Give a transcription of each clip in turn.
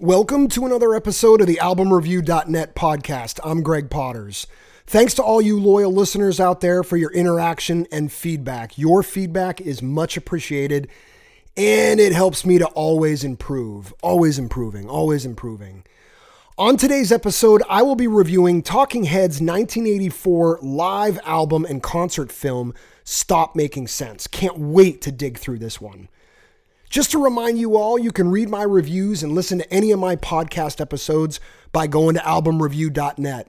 Welcome to another episode of the AlbumReview.net podcast. I'm Greg Potters. Thanks to all you loyal listeners out there for your interaction and feedback. Your feedback is much appreciated and it helps me to always improve, always improving, always improving. On today's episode, I will be reviewing Talking Heads' 1984 live album and concert film, Stop Making Sense. Can't wait to dig through this one. Just to remind you all, you can read my reviews and listen to any of my podcast episodes by going to albumreview.net.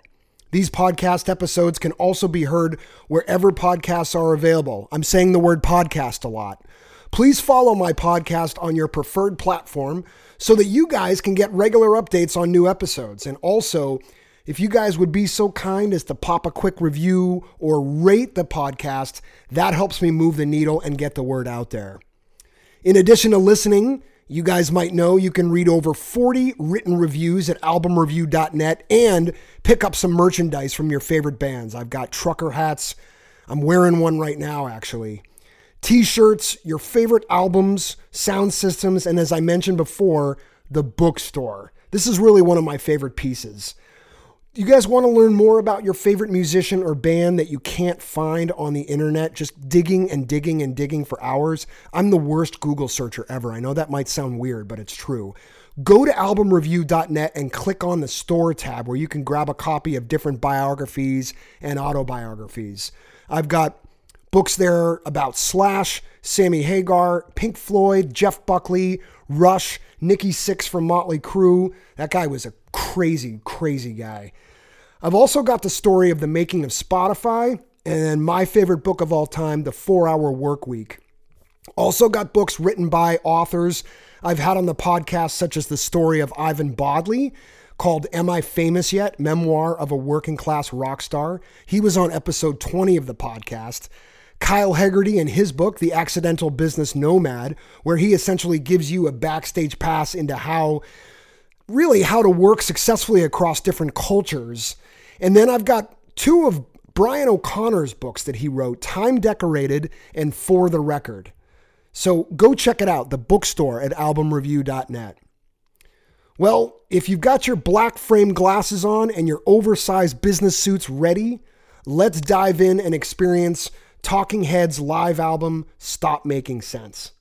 These podcast episodes can also be heard wherever podcasts are available. I'm saying the word podcast a lot. Please follow my podcast on your preferred platform so that you guys can get regular updates on new episodes. And also, if you guys would be so kind as to pop a quick review or rate the podcast, that helps me move the needle and get the word out there. In addition to listening, you guys might know you can read over 40 written reviews at albumreview.net and pick up some merchandise from your favorite bands. I've got trucker hats. I'm wearing one right now, actually. T shirts, your favorite albums, sound systems, and as I mentioned before, the bookstore. This is really one of my favorite pieces you guys want to learn more about your favorite musician or band that you can't find on the internet, just digging and digging and digging for hours? I'm the worst Google searcher ever. I know that might sound weird, but it's true. Go to albumreview.net and click on the store tab where you can grab a copy of different biographies and autobiographies. I've got books there about Slash, Sammy Hagar, Pink Floyd, Jeff Buckley, Rush, Nikki Sixx from Motley Crue. That guy was a crazy, crazy guy. I've also got the story of the making of Spotify and my favorite book of all time, The Four Hour Work Week. Also got books written by authors I've had on the podcast, such as the story of Ivan Bodley called Am I Famous Yet? Memoir of a Working Class Rock Star. He was on episode 20 of the podcast. Kyle Hegarty and his book, The Accidental Business Nomad, where he essentially gives you a backstage pass into how, really, how to work successfully across different cultures. And then I've got two of Brian O'Connor's books that he wrote, Time Decorated and For the Record. So go check it out, the bookstore at albumreview.net. Well, if you've got your black frame glasses on and your oversized business suits ready, let's dive in and experience Talking Heads live album, Stop Making Sense.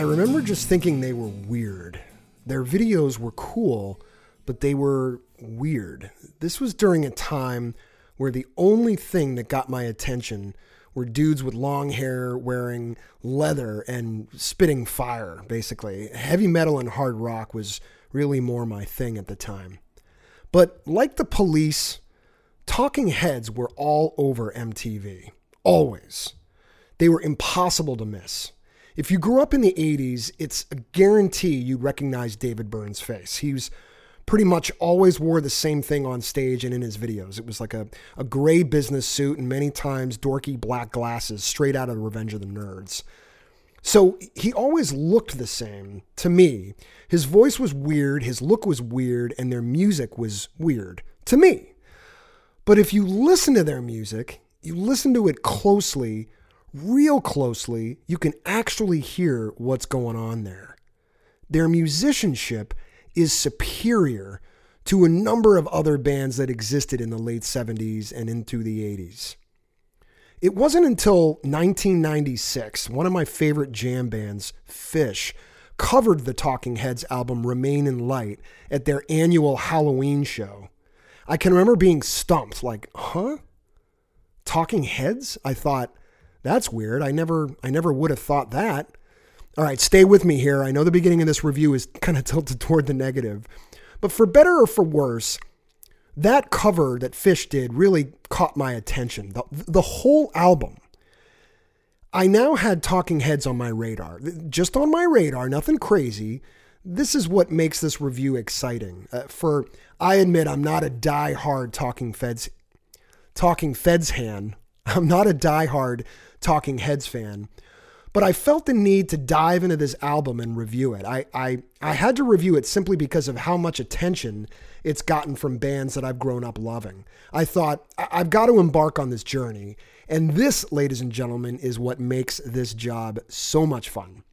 I remember just thinking they were weird. Their videos were cool, but they were weird. This was during a time where the only thing that got my attention were dudes with long hair wearing leather and spitting fire, basically. Heavy metal and hard rock was really more my thing at the time. But like the police, talking heads were all over MTV. Always. They were impossible to miss. If you grew up in the 80s, it's a guarantee you'd recognize David Byrne's face. He was pretty much always wore the same thing on stage and in his videos. It was like a, a gray business suit and many times dorky black glasses straight out of the Revenge of the Nerds. So he always looked the same to me. His voice was weird, his look was weird, and their music was weird to me. But if you listen to their music, you listen to it closely, real closely, you can actually hear what's going on there. Their musicianship is superior to a number of other bands that existed in the late 70s and into the 80s. It wasn't until 1996, one of my favorite jam bands, Phish, covered the Talking Heads album Remain in Light at their annual Halloween show. I can remember being stumped, like, huh? Talking Heads? I thought, that's weird. I never I never would have thought that. All right, stay with me here. I know the beginning of this review is kind of tilted toward the negative, but for better or for worse, that cover that Phish did really caught my attention. The, the whole album. I now had Talking Heads on my radar, just on my radar, nothing crazy. This is what makes this review exciting. Uh, for I admit I'm not a die-hard Talking Feds, Talking Feds fan. I'm not a die-hard Talking Heads fan. but I felt the need to dive into this album and review it. I, I, I had to review it simply because of how much attention it's gotten from bands that I've grown up loving. I thought, I've got to embark on this journey. And this, ladies and gentlemen, is what makes this job so much fun.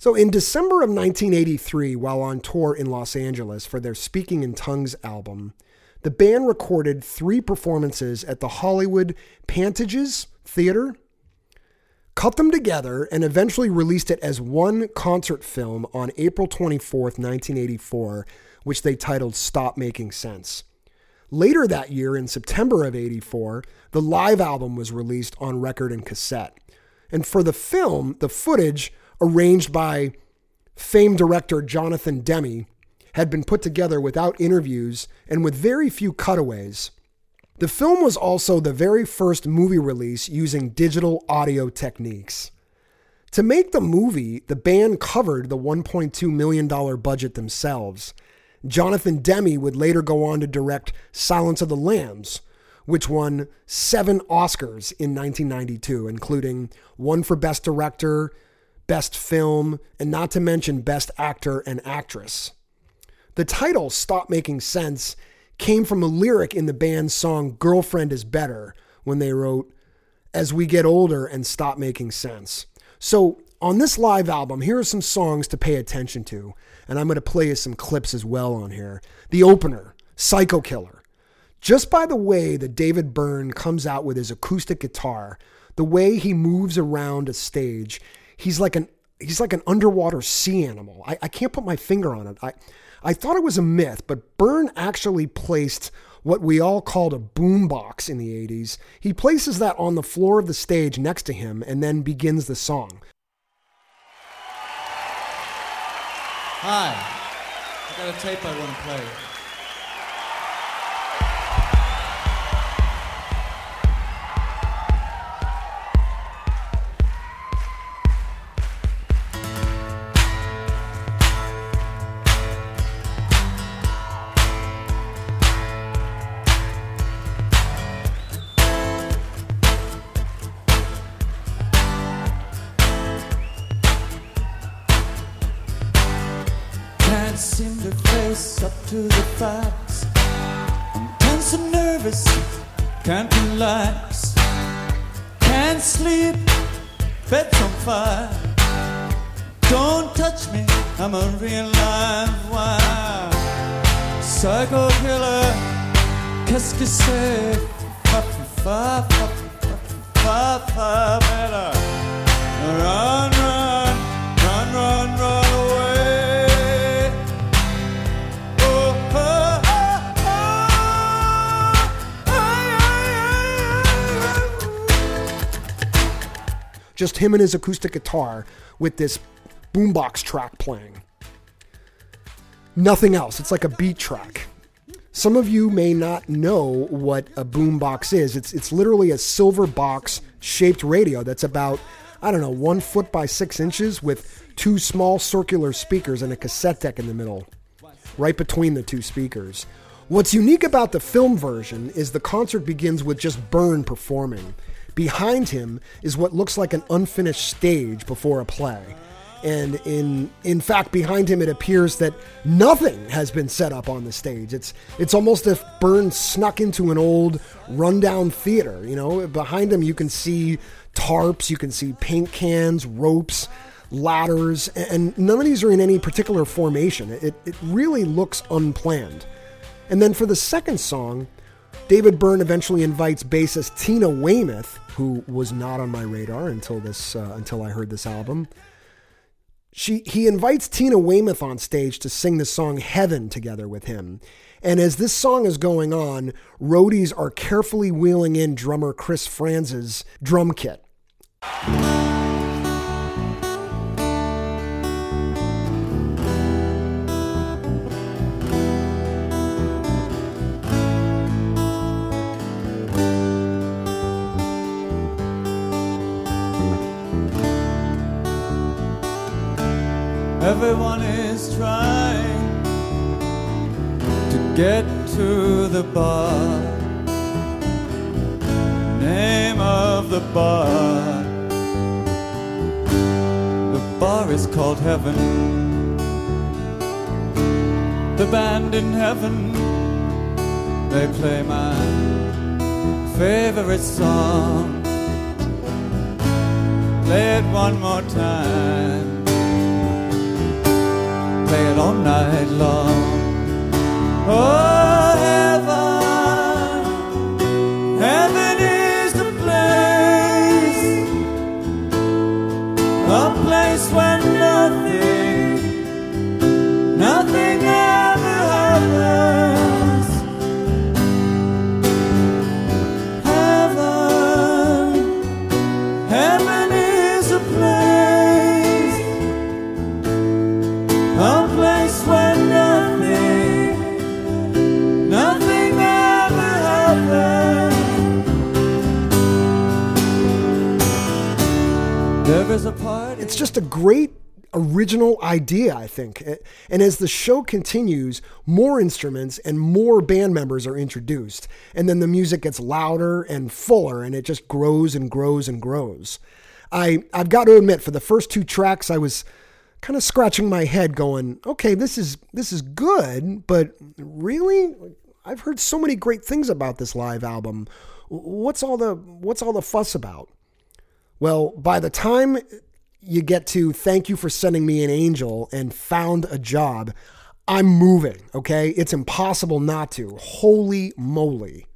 So, in December of 1983, while on tour in Los Angeles for their Speaking in Tongues album, the band recorded three performances at the Hollywood Pantages Theater cut them together, and eventually released it as one concert film on April 24th, 1984, which they titled Stop Making Sense. Later that year, in September of 84, the live album was released on record and cassette. And for the film, the footage, arranged by famed director Jonathan Demme, had been put together without interviews and with very few cutaways. The film was also the very first movie release using digital audio techniques. To make the movie, the band covered the $1.2 million budget themselves. Jonathan Demme would later go on to direct Silence of the Lambs, which won seven Oscars in 1992, including one for Best Director, Best Film, and not to mention Best Actor and Actress. The title, Stop Making Sense, came from a lyric in the band's song Girlfriend is Better when they wrote, As we get older and stop making sense. So, on this live album, here are some songs to pay attention to, and I'm going to play you some clips as well on here. The opener, Psycho Killer. Just by the way that David Byrne comes out with his acoustic guitar, the way he moves around a stage, he's like an he's like an underwater sea animal. I, I can't put my finger on it. I I thought it was a myth, but Byrne actually placed what we all called a boombox in the 80s. He places that on the floor of the stage next to him and then begins the song. Hi, I got a tape I want to play. Can't relax, can't sleep, bed's on fire. Don't touch me, I'm a real live wire. Psycho killer, qu'est-ce que c'est? Fa fa fa fa fa better. Run, run, just him and his acoustic guitar with this boombox track playing. Nothing else. It's like a beat track. Some of you may not know what a boombox is. It's it's literally a silver box shaped radio that's about I don't know one foot by six inches with two small circular speakers and a cassette deck in the middle, right between the two speakers. What's unique about the film version is the concert begins with just Byrne performing. Behind him is what looks like an unfinished stage before a play. And in in fact, behind him it appears that nothing has been set up on the stage. It's it's almost if Byrne snuck into an old rundown theater. You know, behind him you can see tarps, you can see paint cans, ropes, ladders, and none of these are in any particular formation. It, it really looks unplanned. And then for the second song, David Byrne eventually invites bassist Tina Weymouth, who was not on my radar until this uh, until I heard this album. She he invites Tina Weymouth on stage to sing the song Heaven together with him. And as this song is going on, roadies are carefully wheeling in drummer Chris Frantz's drum kit. Get to the bar. Name of the bar The bar is called heaven. The band in heaven, they play my favorite song. Play it one more time. Play it all night long. Oh, place. A place where nothing, great original idea, I think. And as the show continues, more instruments and more band members are introduced. And then the music gets louder and fuller, and it just grows and grows and grows. I, I've got to admit, for the first two tracks, I was kind of scratching my head going, okay, this is this is good, but really? I've heard so many great things about this live album. What's all the what's all the fuss about? Well, by the time you get to thank you for sending me an angel and found a job, I'm moving, okay? It's impossible not to. Holy moly.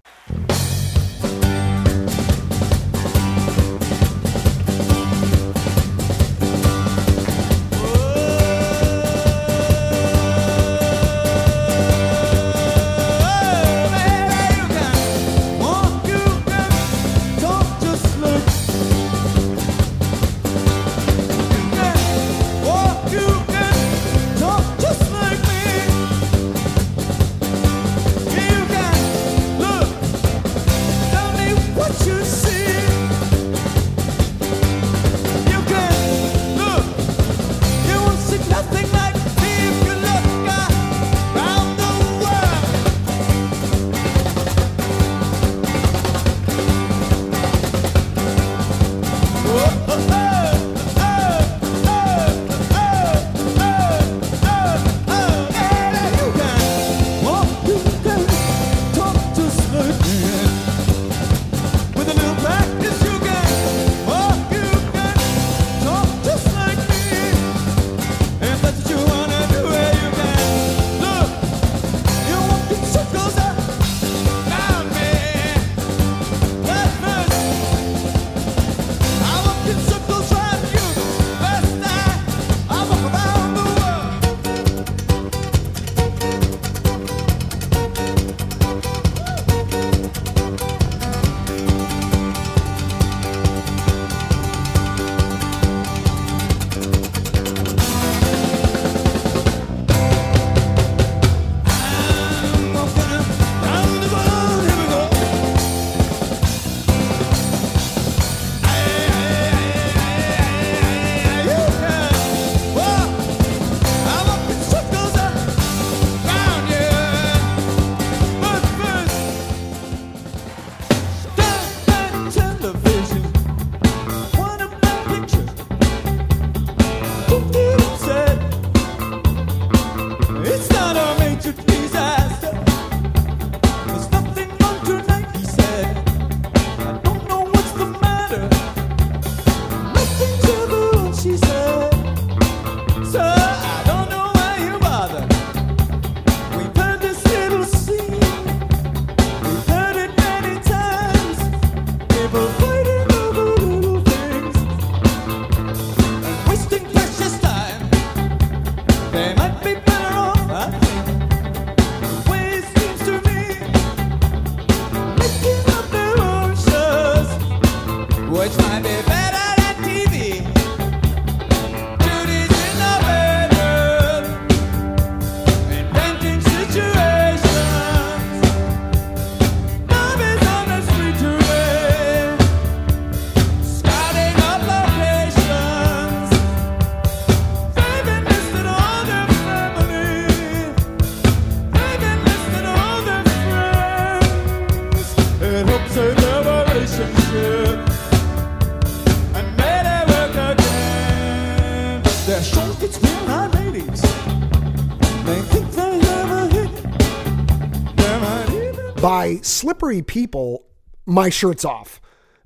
Slippery people, my shirt's off.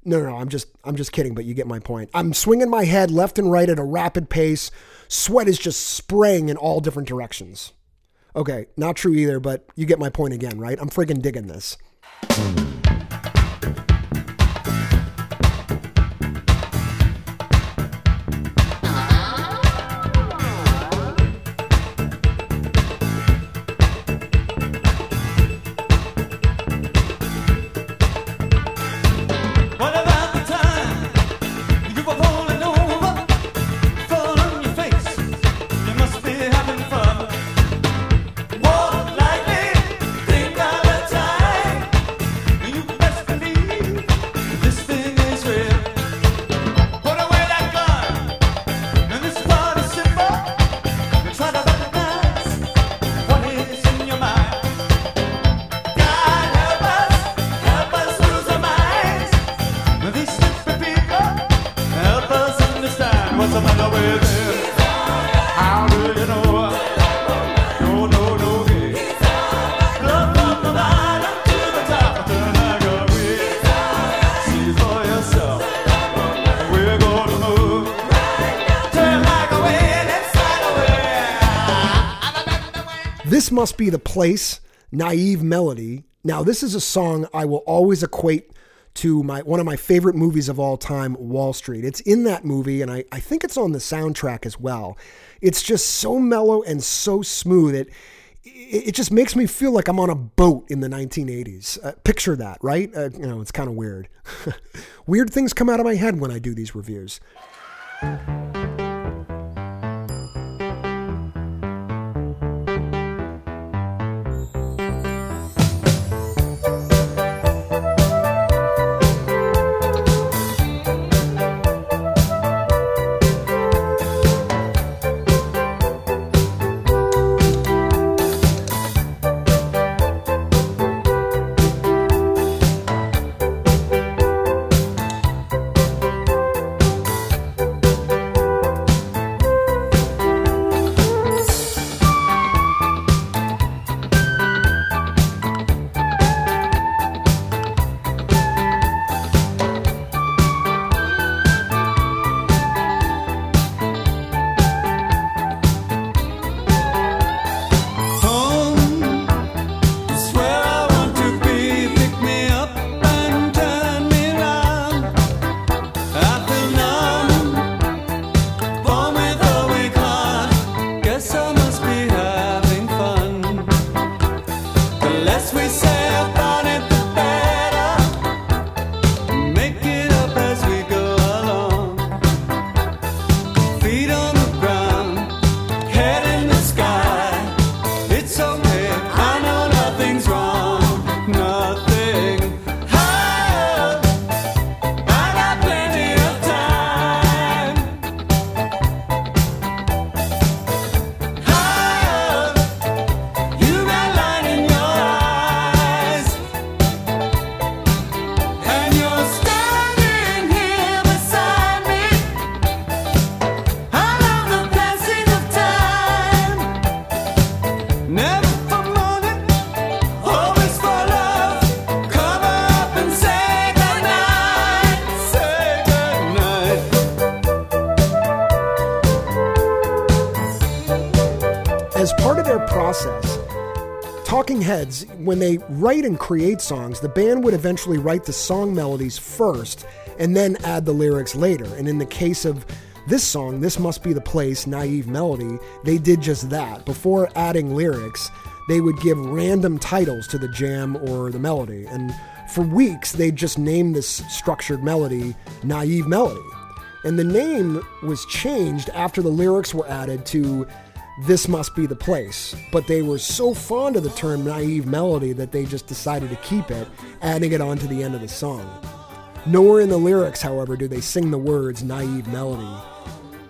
No, no, no, I'm just I'm just kidding, but you get my point. I'm swinging my head left and right at a rapid pace. Sweat is just spraying in all different directions. Okay, not true either, but you get my point again, right? I'm friggin' digging this. This must be the place, naive melody. Now, this is a song I will always equate to my one of my favorite movies of all time, Wall Street. It's in that movie, and I, I think it's on the soundtrack as well. It's just so mellow and so smooth. It it just makes me feel like I'm on a boat in the 1980s. Uh, picture that, right? Uh, you know, it's kind of weird. weird things come out of my head when I do these reviews. When they write and create songs, the band would eventually write the song melodies first and then add the lyrics later. And in the case of this song, This Must Be the Place, Naive Melody, they did just that. Before adding lyrics, they would give random titles to the jam or the melody. And for weeks, they'd just name this structured melody Naive Melody. And the name was changed after the lyrics were added to This Must Be the Place. But they were so fond of the term naive melody that they just decided to keep it, adding it on to the end of the song. Nowhere in the lyrics, however, do they sing the words naive melody.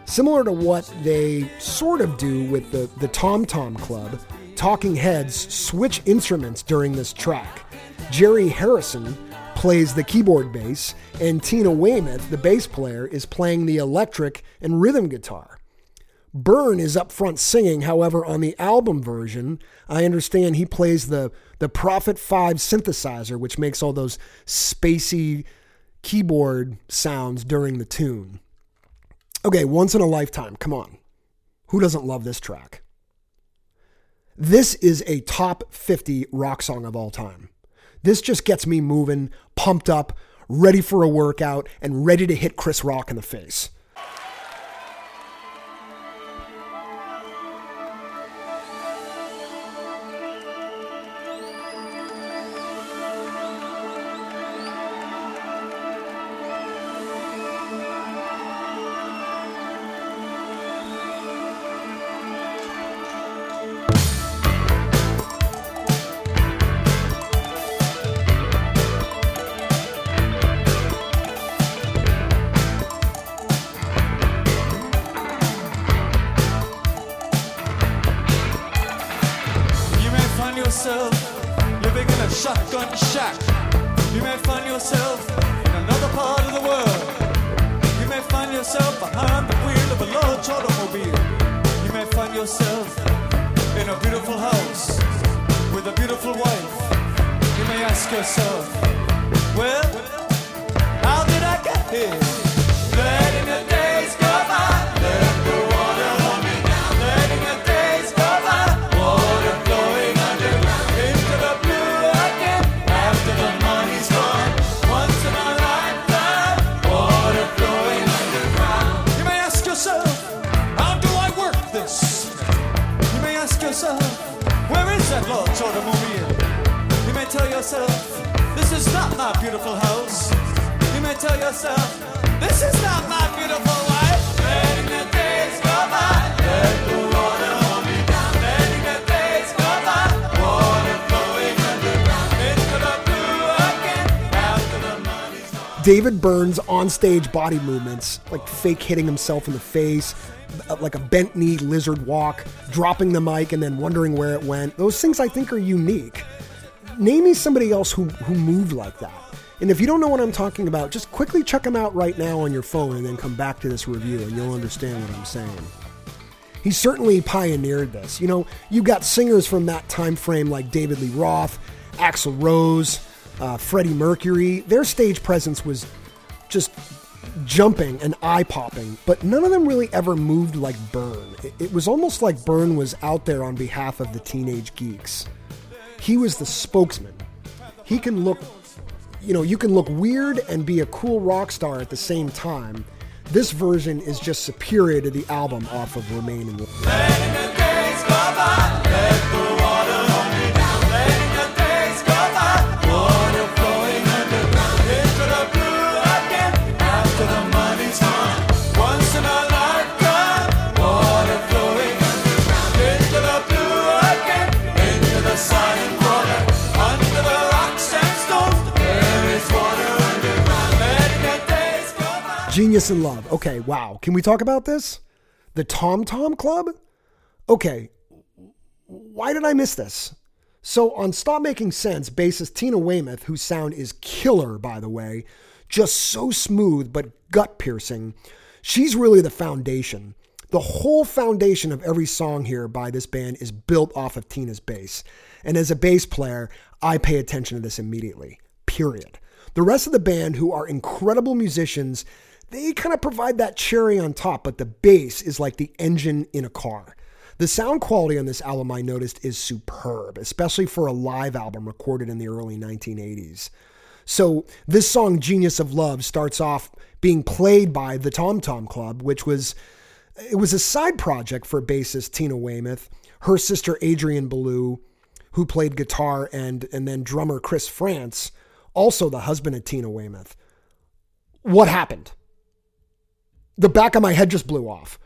Similar to what they sort of do with the, the Tom Tom Club, Talking Heads switch instruments during this track. Jerry Harrison plays the keyboard bass, and Tina Weymouth, the bass player, is playing the electric and rhythm guitar. Byrne is up front singing. However, on the album version, I understand he plays the the Prophet 5 synthesizer, which makes all those spacey keyboard sounds during the tune. Okay, once in a lifetime. Come on. Who doesn't love this track? This is a top 50 rock song of all time. This just gets me moving, pumped up, ready for a workout, and ready to hit Chris Rock in the face. Yourself living in a shotgun shack. You may find yourself in another part of the world. You may find yourself behind the wheel of a large automobile. You may find yourself in a beautiful house with a beautiful wife. You may ask yourself, well, how did I get here? Letting days beautiful house. You may tell yourself, this is not my beautiful wife. Letting the days go by. David Byrne's onstage body movements, like fake hitting himself in the face, uh, like a bent knee lizard walk, dropping the mic and then wondering where it went. Those things I think are unique. Name me somebody else who, who moved like that. And if you don't know what I'm talking about, just quickly check them out right now on your phone and then come back to this review and you'll understand what I'm saying. He certainly pioneered this. You know, you got singers from that time frame like David Lee Roth, Axl Rose, uh, Freddie Mercury. Their stage presence was just jumping and eye popping, but none of them really ever moved like Byrne. It, it was almost like Byrne was out there on behalf of the teenage geeks. He was the spokesman. He can look, you know, you can look weird and be a cool rock star at the same time. This version is just superior to the album off of Remain in War. Letting the days go by, let Genius in Love. Okay, wow. Can we talk about this? The Tom Tom Club? Okay, why did I miss this? So on Stop Making Sense, bassist Tina Weymouth, whose sound is killer, by the way, just so smooth but gut piercing, she's really the foundation. The whole foundation of every song here by this band is built off of Tina's bass. And as a bass player, I pay attention to this immediately. Period. The rest of the band, who are incredible musicians, they kind of provide that cherry on top, but the bass is like the engine in a car. The sound quality on this album I noticed is superb, especially for a live album recorded in the early 1980s. So this song, Genius of Love, starts off being played by the Tom Tom Club, which was it was a side project for bassist Tina Weymouth, her sister Adrian Belew, who played guitar, and and then drummer Chris Frantz, also the husband of Tina Weymouth. What happened? The back of my head just blew off.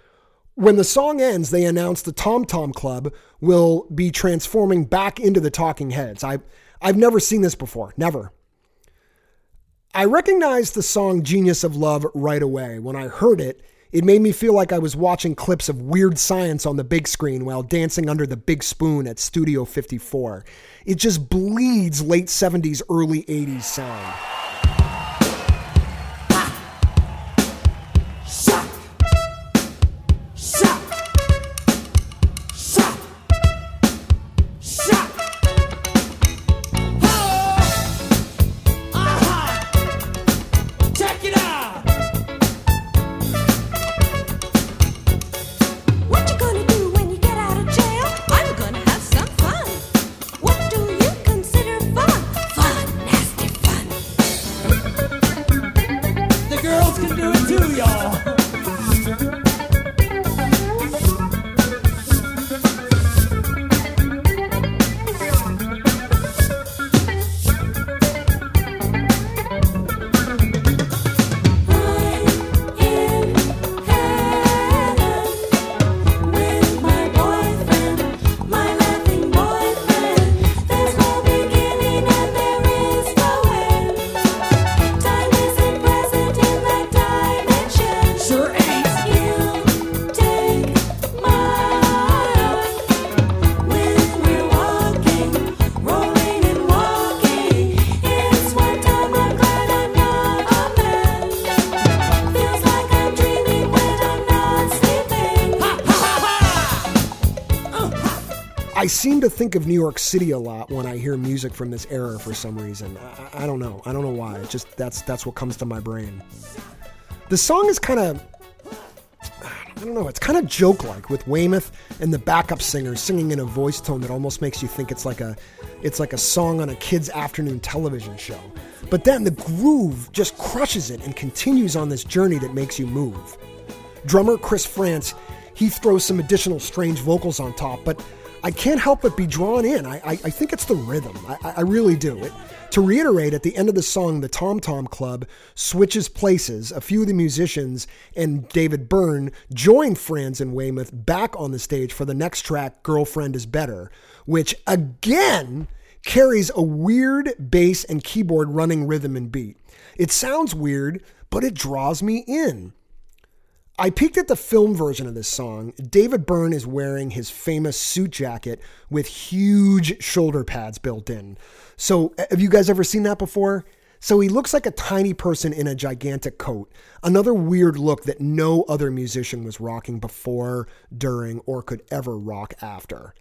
When the song ends, they announce the Tom Tom Club will be transforming back into the Talking Heads. I I've never seen this before, never. I recognized the song Genius of Love right away. When I heard it, it made me feel like I was watching clips of weird science on the big screen while dancing under the big spoon at Studio 54. It just bleeds late 70s, early 80s sound. Seem to think of New York City a lot when I hear music from this era for some reason. I, I don't know. I don't know why. It just that's that's what comes to my brain. The song is kind of I don't know, it's kind of joke like with Weymouth and the backup singer singing in a voice tone that almost makes you think it's like a it's like a song on a kid's afternoon television show. But then the groove just crushes it and continues on this journey that makes you move. Drummer Chris Frantz, he throws some additional strange vocals on top, but I can't help but be drawn in. I, I, I think it's the rhythm. I, I really do. It, to reiterate, at the end of the song, the Tom Tom Club switches places. A few of the musicians and David Byrne join Frantz and Weymouth back on the stage for the next track, Girlfriend is Better, which again carries a weird bass and keyboard running rhythm and beat. It sounds weird, but it draws me in. I peeked at the film version of this song. David Byrne is wearing his famous suit jacket with huge shoulder pads built in. So, have you guys ever seen that before? So, he looks like a tiny person in a gigantic coat. Another weird look that no other musician was rocking before, during, or could ever rock after.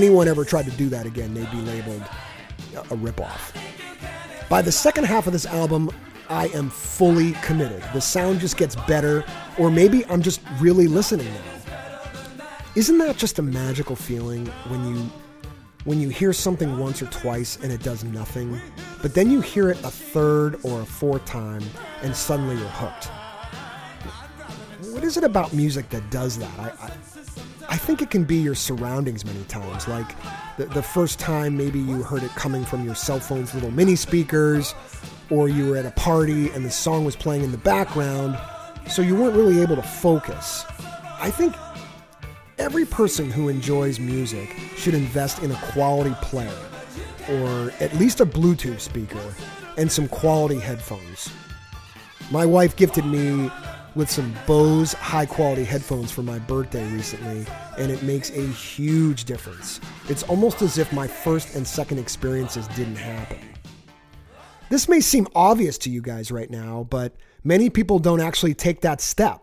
Anyone ever tried to do that again, they'd be labeled a ripoff. By the second half of this album, I am fully committed. The sound just gets better, or maybe I'm just really listening now. Isn't that just a magical feeling when you when you hear something once or twice and it does nothing, but then you hear it a third or a fourth time and suddenly you're hooked? What is it about music that does that? I, I, I think it can be your surroundings many times. Like the, the first time maybe you heard it coming from your cell phone's little mini speakers, or you were at a party and the song was playing in the background, so you weren't really able to focus. I think every person who enjoys music should invest in a quality player, or at least a Bluetooth speaker, and some quality headphones. My wife gifted me with some Bose high quality headphones for my birthday recently, and it makes a huge difference. It's almost as if my first and second experiences didn't happen. This may seem obvious to you guys right now, but many people don't actually take that step.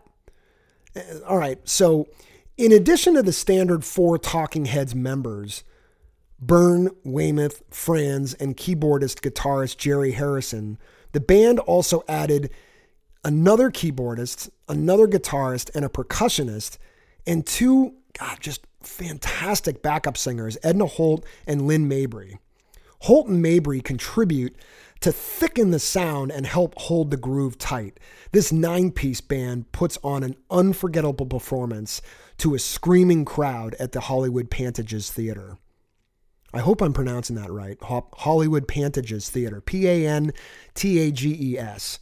Uh, All right, so in addition to the standard four Talking Heads members, Byrne, Weymouth, Frantz, and keyboardist guitarist Jerry Harrison, the band also added another keyboardist, another guitarist, and a percussionist, and two, God, just fantastic backup singers, Edna Holt and Lynn Mabry. Holt and Mabry contribute to thicken the sound and help hold the groove tight. This nine piece band puts on an unforgettable performance to a screaming crowd at the Hollywood Pantages Theater. I hope I'm pronouncing that right. Hollywood Pantages Theater, P A N T A G E S.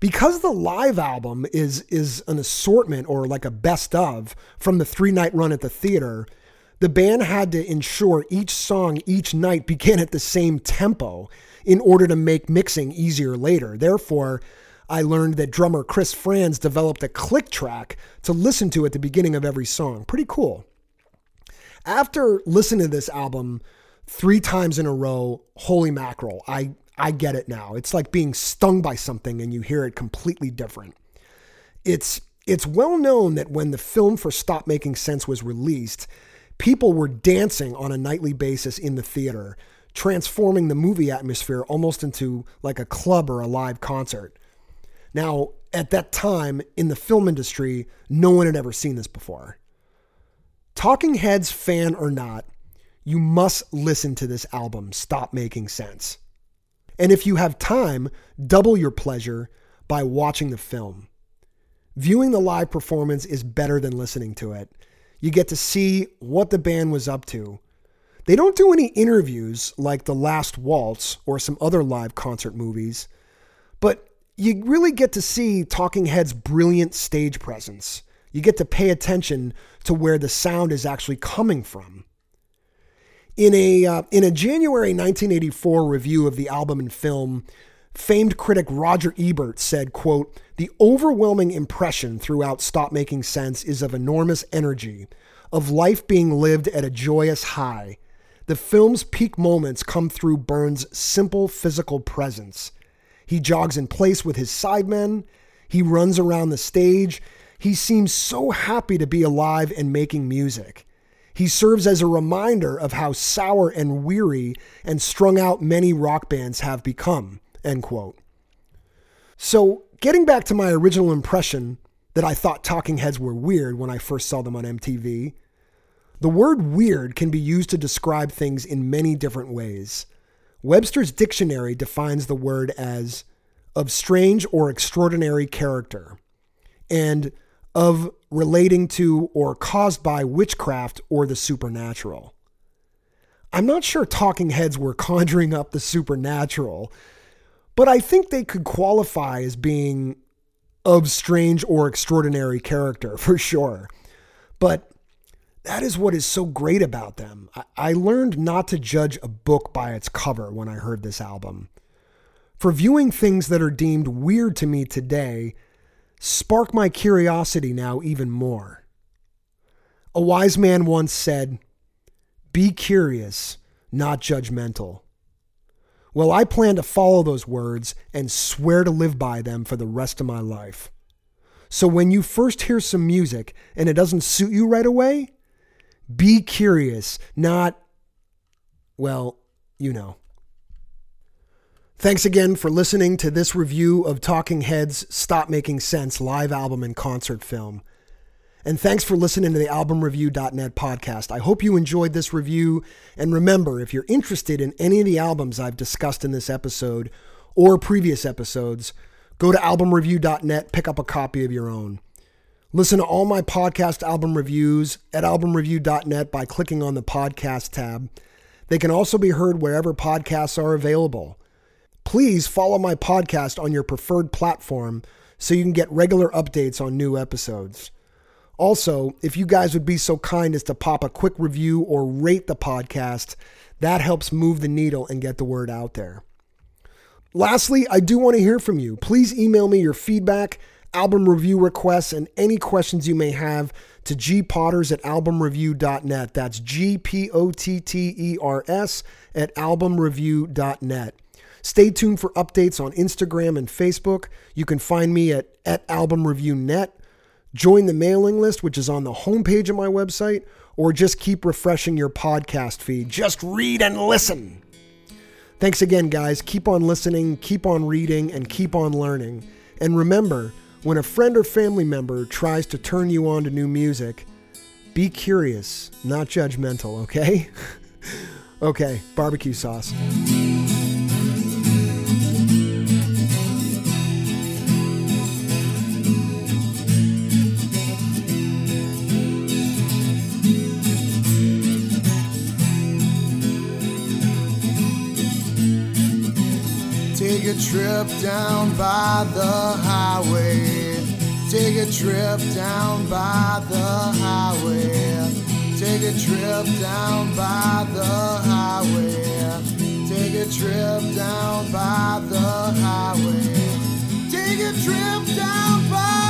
Because the live album is is an assortment or like a best of from the three night run at the theater, the band had to ensure each song each night began at the same tempo in order to make mixing easier later. Therefore, I learned that drummer Chris Frantz developed a click track to listen to at the beginning of every song. Pretty cool. After listening to this album three times in a row, holy mackerel, I, I get it now. It's like being stung by something and you hear it completely different. It's it's well known that when the film for Stop Making Sense was released, people were dancing on a nightly basis in the theater, transforming the movie atmosphere almost into like a club or a live concert. Now, at that time in the film industry, no one had ever seen this before. Talking Heads fan or not, you must listen to this album, Stop Making Sense. And if you have time, double your pleasure by watching the film. Viewing the live performance is better than listening to it. You get to see what the band was up to. They don't do any interviews like The Last Waltz or some other live concert movies, but you really get to see Talking Heads' brilliant stage presence. You get to pay attention to where the sound is actually coming from. In a, uh, in a January 1984 review of the album and film, famed critic Roger Ebert said, quote, The overwhelming impression throughout Stop Making Sense is of enormous energy, of life being lived at a joyous high. The film's peak moments come through Byrne's simple physical presence. He jogs in place with his sidemen. He runs around the stage. He seems so happy to be alive and making music. He serves as a reminder of how sour and weary and strung out many rock bands have become. End quote. So, getting back to my original impression that I thought Talking Heads were weird when I first saw them on MTV, the word weird can be used to describe things in many different ways. Webster's dictionary defines the word as of strange or extraordinary character and of relating to or caused by witchcraft or the supernatural. I'm not sure talking heads were conjuring up the supernatural, but I think they could qualify as being of strange or extraordinary character for sure. But that is what is so great about them. I learned not to judge a book by its cover when I heard this album. For viewing things that are deemed weird to me today spark my curiosity now even more. A wise man once said, Be curious, not judgmental. Well, I plan to follow those words and swear to live by them for the rest of my life. So when you first hear some music and it doesn't suit you right away, be curious, not, well, you know. Thanks again for listening to this review of Talking Heads' Stop Making Sense live album and concert film. And thanks for listening to the albumreview.net podcast. I hope you enjoyed this review. And remember, if you're interested in any of the albums I've discussed in this episode or previous episodes, go to albumreview.net, pick up a copy of your own. Listen to all my podcast album reviews at albumreview.net by clicking on the podcast tab. They can also be heard wherever podcasts are available. Please follow my podcast on your preferred platform so you can get regular updates on new episodes. Also, if you guys would be so kind as to pop a quick review or rate the podcast, that helps move the needle and get the word out there. Lastly, I do want to hear from you. Please email me your feedback album review requests, and any questions you may have to gpotters at albumreview.net. That's G P O T T E R S at albumreview.net. Stay tuned for updates on Instagram and Facebook. You can find me at, at albumreviewnet. Join the mailing list, which is on the homepage of my website, or just keep refreshing your podcast feed. Just read and listen. Thanks again, guys. Keep on listening, keep on reading, and keep on learning. And remember, when a friend or family member tries to turn you on to new music, be curious, not judgmental, okay? okay, barbecue sauce. A trip down by the highway. Take a trip down by the highway. Take a trip down by the highway. Take a trip down by the highway. Take a trip down by